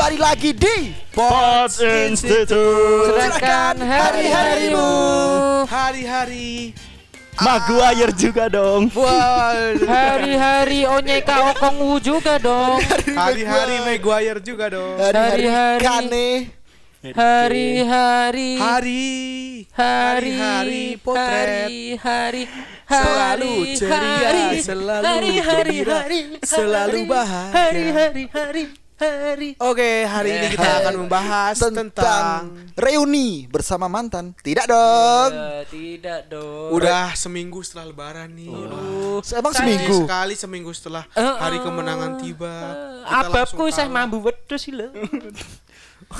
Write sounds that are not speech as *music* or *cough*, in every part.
kembali lagi di Pots Institute. Serahkan hari-harimu. Hari-hari. Maguire juga dong. Wah Hari-hari Onyeka Okongwu juga dong. Hari-hari Maguire juga dong. Hari-hari Hari-hari. Kane. Hari-hari. Hari. Hari Hari potret. Hari-hari. Selalu ceria, hari, selalu hari, hari, gembira, hari, selalu hari, bahagia. Hari, hari, hari, hari. Oke hari ini kita akan membahas tentang, tentang reuni bersama mantan. Tidak dong. Eh, tidak dong. Udah seminggu setelah lebaran nih Aduh. Emang seminggu? Sekali seminggu setelah Eh, hari eh, kemenangan tiba Eh, Ababku saya mambu wedhus sih lho. *laughs*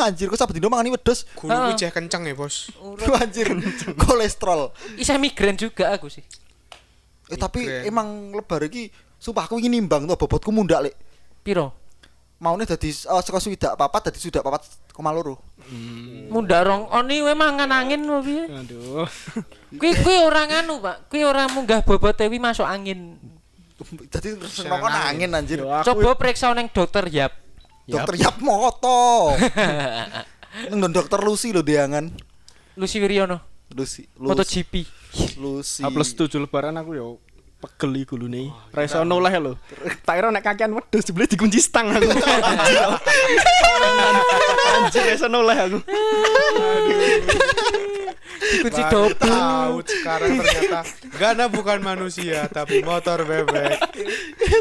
Anjir, kok sampai dino mangani wedhus. Kudu ceh kenceng ya bos Duh, *laughs* anjir, kolesterol. Isih migrain juga aku sih. Eh tapi emang lebar iki sumpah aku ingin nimbang tuh bobotku mundak lek. Piro? Maune dadi uh, saka swidak papat dadi sudak papat koma loro. Munda rong oni we mangan angin lho piye? Aduh *laughs* Kuwi kuwi ora nganu, Pak. Kuwi ora munggah bobote wi masuk angin. *laughs* Dadi rokok angin. angin anjir. Yo, aku Coba periksa neng dokter Yap. Dokter Yap moto. *laughs* Nang dokter Lucy lho diangan. Lucy Wiryono, Lucy. Lucy. MotoGP. Lucy. H plus 7 lebaran aku yo pegel iku nih. Ra iso noleh lho. Tak kira nek kakean wedhus jebule dikunci stang aku. *laughs* Anjir. Iso noleh aku. Kunci double. tahu sekarang ternyata Gana bukan manusia tapi motor bebek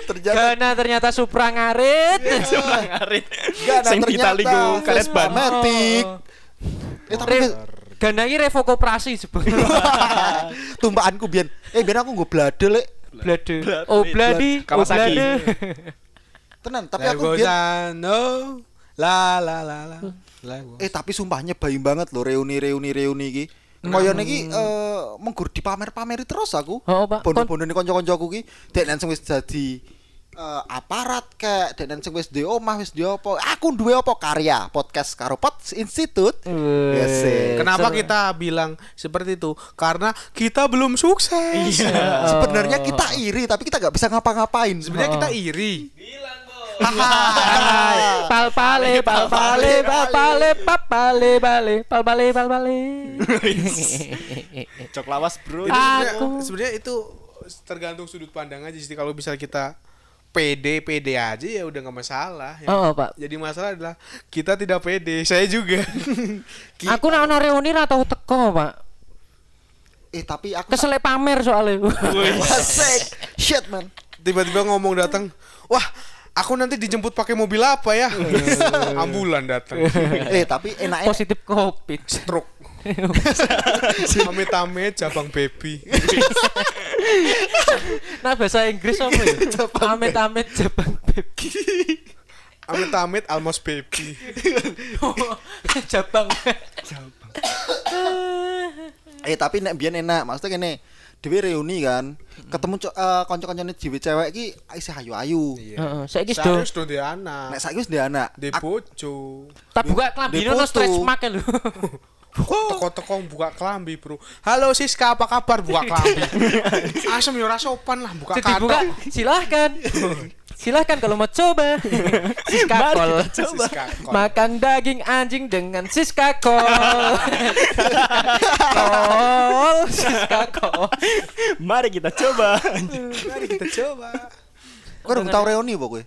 ternyata Gana ternyata Supra ngarit. *laughs* Ngarit. Gana Sing ternyata Vitaligo karet Vespa ban. Matic. Oh. Eh tapi Iki revo koperasi sebenarnya. *laughs* tumbaanku biyen. Eh biyen aku nggo blade lek. Blade. Oh, bladi. Oh, Kawasaki. blade. Tenan, tapi aku biyen I know. La la la la eh tapi sumpahnya bayi banget loh reuni reuni reuni iki. Koyone iki eh menggur dipamer-pameri terus aku. Oh, Pak. Kon- Bondo-bondone kanca-kancaku ki dek nang sing wis dadi eh, aparat dek nang sing wis di omah wis di apa. Aku duwe apa karya podcast karo Pot Institute. Yes, eh. Kenapa Seru. kita bilang seperti itu? Karena kita belum sukses. Iya. Sebenarnya kita iri tapi kita nggak bisa ngapa-ngapain. Sebenarnya Oh. kita iri. *laughs* Pal pale pal pale pal pale pal pale pale pal pale pal pale. *laughs* Cok lawas, Bro. Itu sebenarnya- itu tergantung sudut pandang aja sih kalau bisa kita pede pede aja ya udah nggak masalah ya. Oh, Pak. jadi masalah adalah kita tidak pede saya juga *laughs* Aku nak ono reuni ra tau teko, Pak. Eh tapi aku Keselek pamer soalnya. *laughs* Asik. Shit man. tiba-tiba ngomong datang wah aku nanti dijemput pakai mobil apa ya *laughs* ambulan datang eh tapi enaknya Positif covid. truk amit-amit cabang baby Nah bahasa Inggris apa ya? *laughs* Amit-amit Jepang baby. amit-amit almost baby *laughs* *laughs* Jabang. Eh tapi nek biyen enak, maksudnya kene dhewe reuni kan, ketemu co- eh, kanca-kancane dhewe cewek iki isih ayu-ayu. Heeh, saiki saya sudah harus di anak Nek saiki ndek anak. di bojo tak buka klambine ono stretch mark lho. Teko-teko buka kelambi bro halo Siska apa kabar buka *laughs* kelambi asem ya ora sopan lah buka Jadi buka silahkan. Silahkan kalau mau coba. Siska Mari Kol. coba. Siska kol. Makan daging anjing dengan Siska Kol. Kol, Siska Kol. Mari kita coba. mari kita coba Kowe urung tau reuni apa kowe?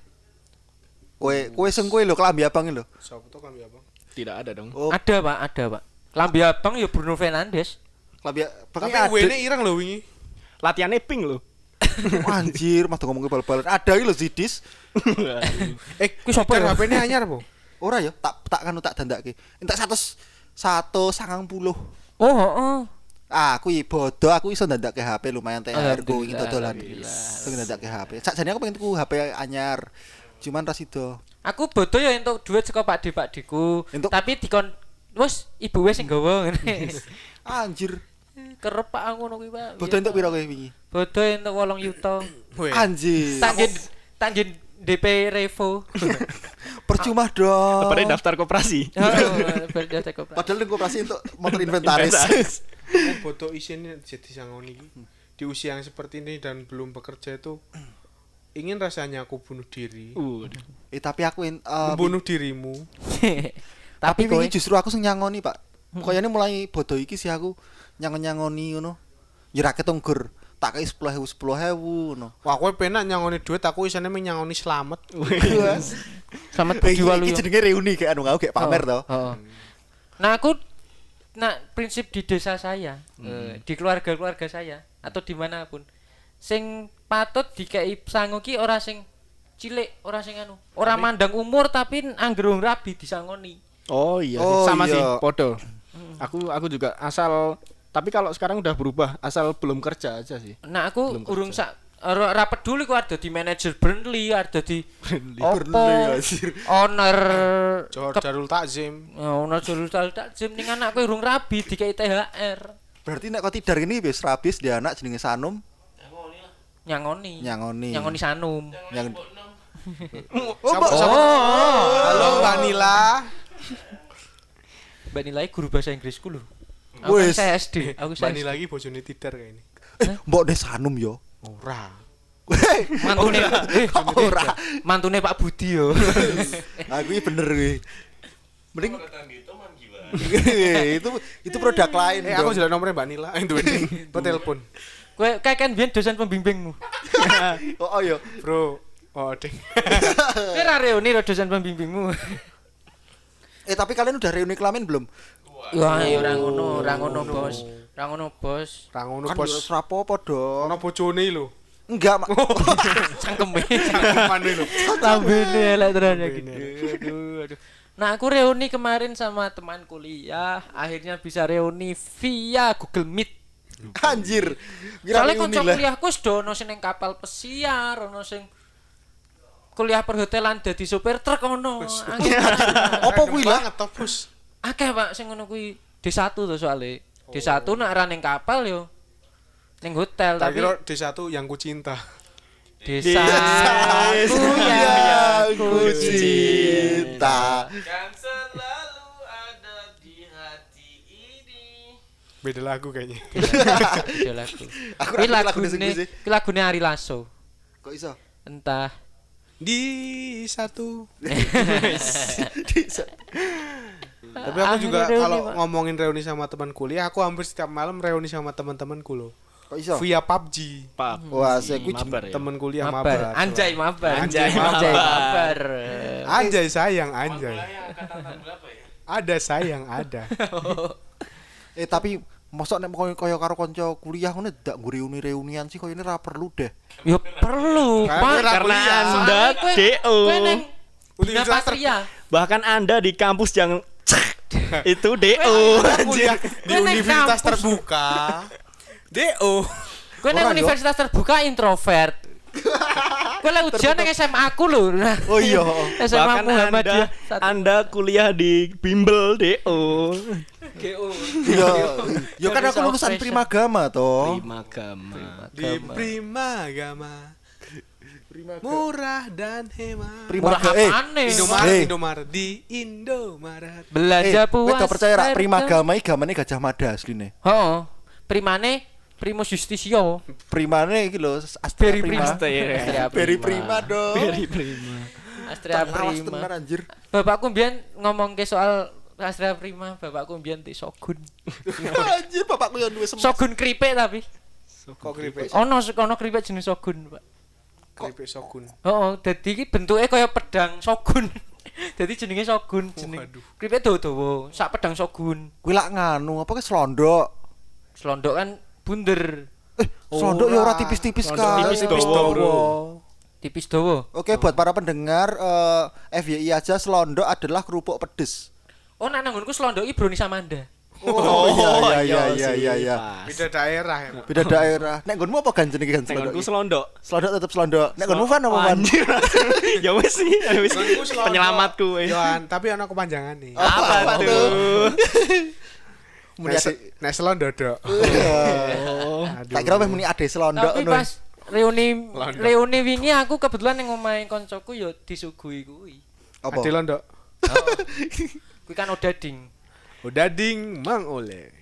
Kowe kowe sing kowe lho kelambi abang lho. siapa tuh kelambi apa Tidak ada dong. Oh, Ada, Pak, ada, Pak. Lambi abang ya Bruno Fernandes. kelambi abang tapi ada. wene ireng loh wingi Latihannya pink loh. Anjir, mah ngomong bal-balan. Ada iki lho Zidis. eh Kuwi sapa ya? HP ini anyar po Ora ya, tak tak kanu tak dandake. Entek 100 190. Oh, heeh. Ah, aku i bodoh, aku iso ndandake HP lumayan TR go ingin dodolan. Pengen ndandake HP. Sakjane aku pengen tuku HP anyar. Cuman rasido. Aku bodoh ya entuk duit saka Pak De Pak Diku. Tapi dikon wes ibu wes sing gawa ngene. Anjir. Kerep Pak aku ngono kuwi, Pak. Bodoh entuk piro kowe wingi? Bodoh entuk 8 yuta. *laughs* Weh. Anjir. Tanggen tanggen DP Revo. *laughs* Percuma dong. Pada daftar koperasi. *laughs* Heeh, berdasar koperasi. Padahal ning koperasi untuk motor inventaris. Oh, foto isinya jadi sangon ini di usia yang seperti ini dan belum bekerja itu ingin rasanya aku bunuh diri. Uh, Eh tapi aku in- eh, Membunuh dirimu. Tapi Tapi kowe justru aku sing nyangoni, Pak. Kayaknya mulai bodoh iki sih aku nyangon-nyangoni ngono. Ya ra ketong gur. Tak kei 10.000 10.000 ngono. Wah, kowe penak nyangoni duit, aku isane meh nyangoni slamet. selamat Eh, berjiwa lu. Iki jenenge reuni kayak anu aku kayak pamer Oh, to. oh. Nah, aku nah prinsip di desa saya, eh, di keluarga-keluarga saya atau di mana pun sing patut dikei sangu ki ora sing cilik, ora sing anu. Ora mandang umur tapi anggerung rabi disangoni. Oh iya, Oh, sama iya. sih, podo. Aku aku juga asal tapi kalau sekarang udah berubah, asal belum kerja aja sih. Nah, aku Belum urung sak ora peduli ku ada di manajer Burnley, ada di Burnley, anjir. owner Jor ke- Darul Takzim. Ya, owner jurul takjim ning anakku urung rabi dikei THR. Berarti nek kok tidar ini wis rabis dia anak jenenge Sanum Nyangoni. nyangoni. Nyangoni sanum. Yang Siapa, siapa? Halo Mbak Nila. Mbak Nilai guru bahasa Inggrisku lho. Aku kan Wes. saya SD, aku Mbak saya Nila lagi bojone tidar kayak ini. eh mbok de Sanum yo. Ora. mantune eh, Ora. mantune Pak Budi yo. *laughs* Aku ini bener kuwi. Mending *laughs* itu itu produk lain. Eh, aku jelas nomornya Mbak Nila. Itu ini. Telepon. Kowe kayak kan biyen dosen pembimbingmu. *laughs* Oh, oh yo. Bro. Oh, ding. Kowe ra reuni dosen pembimbingmu. Eh tapi kalian udah reuni kelamin belum? Wah, ya ora ngono, ora ngono, Bos. Ora ngono, Bos. Rangono Kan bos. yo rapopo dong. Ono bojone lho. Enggak, Mak. *laughs* Cangkeme. Cangkeman lho. Lambene elek tenan ya gitu. Aduh, aduh. Nah, aku reuni kemarin sama teman kuliah, akhirnya bisa reuni via Google Meet. Anjir. Soalnya kanca kuliahku wis do ono sing ning kapal pesiar, ono sing kuliah perhotelan dadi supir truk ono. *laughs* Apa kuwi lah? Akeh, Pak sing ngono kuwi D1 to soalnya. D1 nak ra ning kapal yo ning hotel tapi kira D1 yang ku cinta. desa Aku yang ku cinta. Yang selalu ada di hati ini. Beda lagu kayaknya. Beda lagu. *laughs* Aku lagu sing kuwi lagune Ari Lasso. Kok iso? Entah. Di satu. *laughs* Bisa. Tapi aku juga Akhirnya reuni, kalau ngomongin reuni sama teman kuliah, aku hampir setiap malam reuni sama teman-temanku loh. Kok iso? Via PUBG. Pap. Wah, saya ku Mabar ya. Temen kuliah mabar. mabar. Anjay mabar. Anjay Anjay mabar. mabar. Anjay sayang, anjay. Ada sayang, ada. *laughs* Eh tapi mosok nek koyo koyo karo kanca kuliah ngono ndak nggo reuni-reunian sih koyo ini ra perlu deh. Ya perlu, Karena Pak. Karena. Anda DO. ter- Patria. Bahkan Anda di kampus yang *laughs* itu DO Kuliah anjir. di universitas terbuka. DO. Kowe nang universitas terbuka introvert. Kowe lek ujian nang SMA aku lho. Nah, *laughs* Oh iya. SMA Bahkan Anda Muhammadiyah satu. Anda kuliah di bimbel DO. GO. Iya. Yo kan aku Service lulusan. Primagama toh. Primagama. Di Prima Gama. Murah dan hemat. Murah Primaga eh. nih? Indomaret, Eh. Indomaret di Indomaret. Eh, Belanja kowe puas. gak percaya rak. Primagama iki gamane Gajah Mada asline. Heeh. Primane Primus Justisio. Primane iki lho Astra Beri Prima. Beri Prima dong. Beri Prima. Astria Lawas Prima. tenan anjir. Bapakku mbiyen ngomong ke soal Astria Prima, bapakku mbiyen di Shogun. *laughs* anjir bapakku yang duwe semes. Shogun kripik tapi. Kok keripik? Ono ono kripik jenis Shogun, Pak. Keripik Shogun. Oh, dadi iki bentuke kaya pedang Shogun. *laughs* Dadi jenenge Shogun, jeneng. Kripik dawa-dawa, sak pedang Shogun. Kuwi lak nganu apa ke selondok. Selondok kan bunder, Eh, selondok ya ora tipis-tipis kan. tipis dawa, tipis dawa. Oke, buat para pendengar eh, FYI aja selondok adalah kerupuk pedes. Oh, nak nanggonku selondok iki Broni Samanda. Oh, iya iya sih, iya iya iya. pas. Beda daerah ya. Beda daerah. Nek nggonmu apa ganjen iki gan Tanganku selondok? selondok. Selondok tetep selondok. Nek nggonmu fan apa fan? *laughs* Ya wis sih, ya wis. Selondok. Penyelamatku wis. Yohan, tapi ana kepanjangan nih. Apa tuh? *laughs* Muni Nek ade. se- Nek selon dodok. Oh. *laughs* Tak kira weh muni ade selondok Tapi pas reuni Selondok. reuni wingi aku kebetulan yang ngomahe koncoku ya disuguhi kuwi. Apa? Ade londok. Kuwi kan odading. Udah ding mang oleh.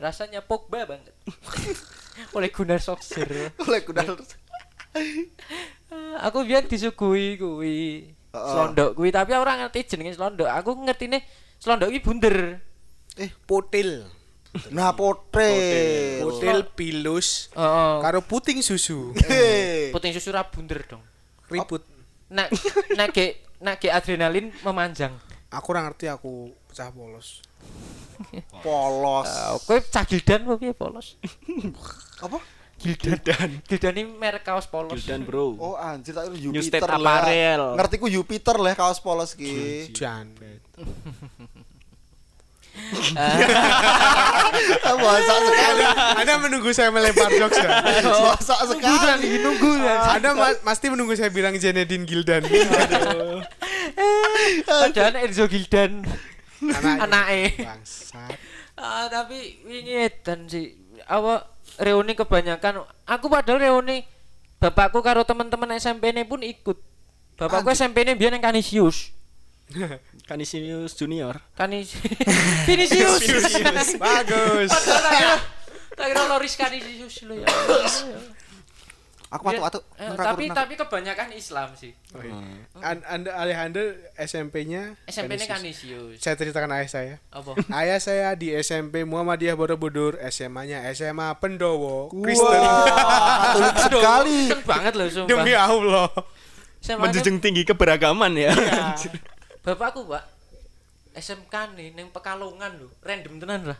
Rasanya Pogba banget. *laughs* Oleh Gunnar Solskjaer. Oleh kudal. *laughs* aku biar disuguhi kuwi. Heeh. Slondok kuwi tapi ora ngerti jenenge slondok. Aku ngertine slondok kuwi bunder. Potil. Nah, potre. Potil pilus Heeh. karo puting susu. Hei. Puting susu ra bunder dong. Ribut. Nak nak ge nak ge adrenalin memanjang. Aku ora ngerti aku pecah polos. Polos. Uh, kowe cah gildan apa piye polos? *laughs* Apa? Gildan. Gildan ini merek kaos polos. Gildan, Bro. Oh anjir tak kira New Jupiter State lah. Ngerti ku Jupiter lah kaos polos ki. Jan. *laughs* Masa sekali. Anda menunggu saya melempar jokes *laughs* ya? Masa sekali. nunggu ya. Anda ma- pasti menunggu saya bilang Zenedine Gildan. Padahal Enzo Gildan anake. Bangsat. Ah, tapi wingi edan sih. Apa reuni kebanyakan aku padahal reuni bapakku karo teman-teman SMP ne pun ikut. Bapakku SMP ne biyen nang Kanisius. *laughs* Canisius Junior. Kanis *laughs* Vinicius. Bagus. Tak kira Loris Kanisius lho ya. *laughs* Aku watu-watu. Eh, tapi tapi kebanyakan Islam sih. An- anda ayah Anda SMP-nya SMP ne Kanisius. Saya ceritakan ayah saya. Apa? *laughs* Ayah saya di SMP Muhammadiyah Borobudur, SMA-nya SMA Pendowo, Kristen. Wah, Katolik sekali. Kristen banget loh sumpah. Demi Allah. Menjunjung tinggi keberagaman ya. *laughs* Bapakku, Pak. SMK nih neng Pekalongan lho, random tenan lah.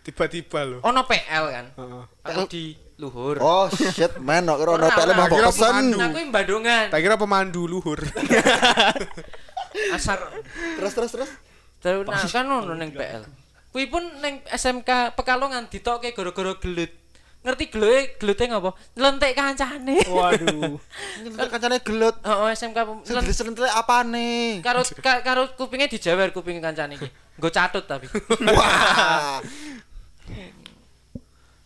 Tiba-tiba loh. Ono PL kan. Heeh. Aku di luhur. Oh shit man, ono Ora, pele ora, mau kira pesen. pemandu. Aku yang Bandungan. Tak kira pemandu luhur. *laughs* Asar. Terus terus terus. Terus nah kan ono neng PL. Kuwi pun neng SMK Pekalongan ditokke gara-gara gelut. Ngerti gelut gelute ngapa? Nlentek kancane. *laughs* Waduh. Nyentil kancane gelut. Heeh, SMK Sing len- disentil apane? karo ka- karo kupingnya dijawer kuping kancane iki. Nggo catut tapi. *laughs* Wah.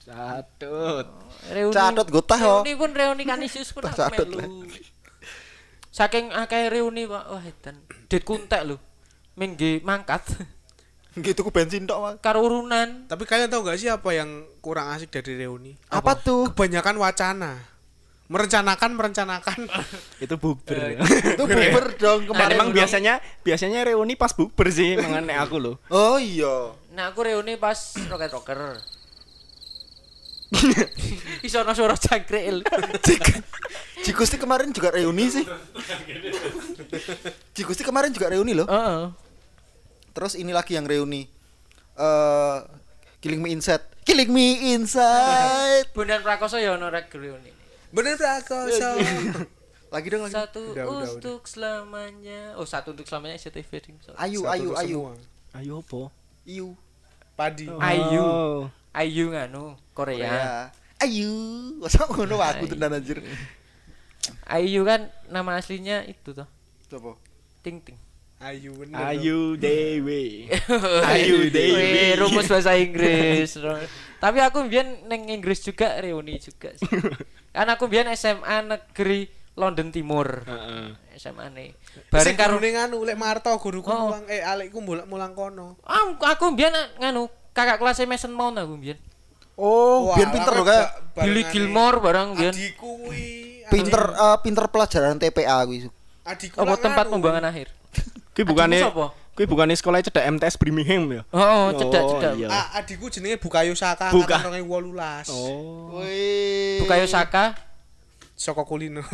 Catut. Reuni. Catut gotah, yo. Reuni pun reuni kanisius pun aku Catut melu. Saking akeh reuni Pak, wah edan. Dit kuntek lho. Minggi mangkat *laughs* Gitu ku bensin tok, Mas. karo urunan. Tapi kalian tahu gak sih apa yang kurang asik dari reuni? Apa tuh? Kebanyakan wacana. Merencanakan, merencanakan. *laughs* Itu bukber. *laughs* Itu bukber dong Nah, kemarin. emang biasanya biasanya reuni pas bukber sih mengenai aku loh. Oh iya. Nah, aku reuni pas roket rocker. *laughs* Iso ono suara jangkrik. Cikusti kemarin juga reuni sih. Cikusti kemarin juga reuni loh. Heeh. Terus ini lagi yang reuni. Eh Killing Me Inside. Killing Me Inside. Bondan Prakoso ya ono rek reuni. Bener Prakoso. *laughs* Lagi dong lagi. Satu Udah, udah, untuk selamanya. Oh, satu untuk selamanya SCTV ding. Ayu, ayu, ayu. Ayo apa? Iyu. Padi. Ayu. Oh. Ayu nganu Korea. Ayu. Masa ngono aku tenan anjir. Ayu kan nama aslinya itu toh. Coba. Ting ting. Ayu bener. Ayu Dewi. *laughs* Ayu Dewi. rumus bahasa Inggris. Tapi aku biyen neng Inggris juga reuni juga sih. *laughs* kan aku biyen SMA negeri London Timur. Heeh. SMA nih. Bareng karo ning anu lek Marto guruku Oh. mulang eh alekku mulang kono. Ah, aku biyen nganu kakak kelas Mason Mount aku biyen. Oh, Wah, biar pinter loh ba- Billy Gilmore. Adikku kuwi. pinter eh, pinter pelajaran TPA kuwi. Adikku Apa lah tempat nganu. pembuangan akhir? *laughs* Kuwi bukane Adikmu sapa? kuwi bukane sekolah cedak MTS Birmingham ya. Oh, oh cedak Oh, cedak. iya. Ah, adikku jenenge Bukayo Saka Buka. angkatan 2018. Oh. Wih. Bukayo Saka Saka kulino. *laughs*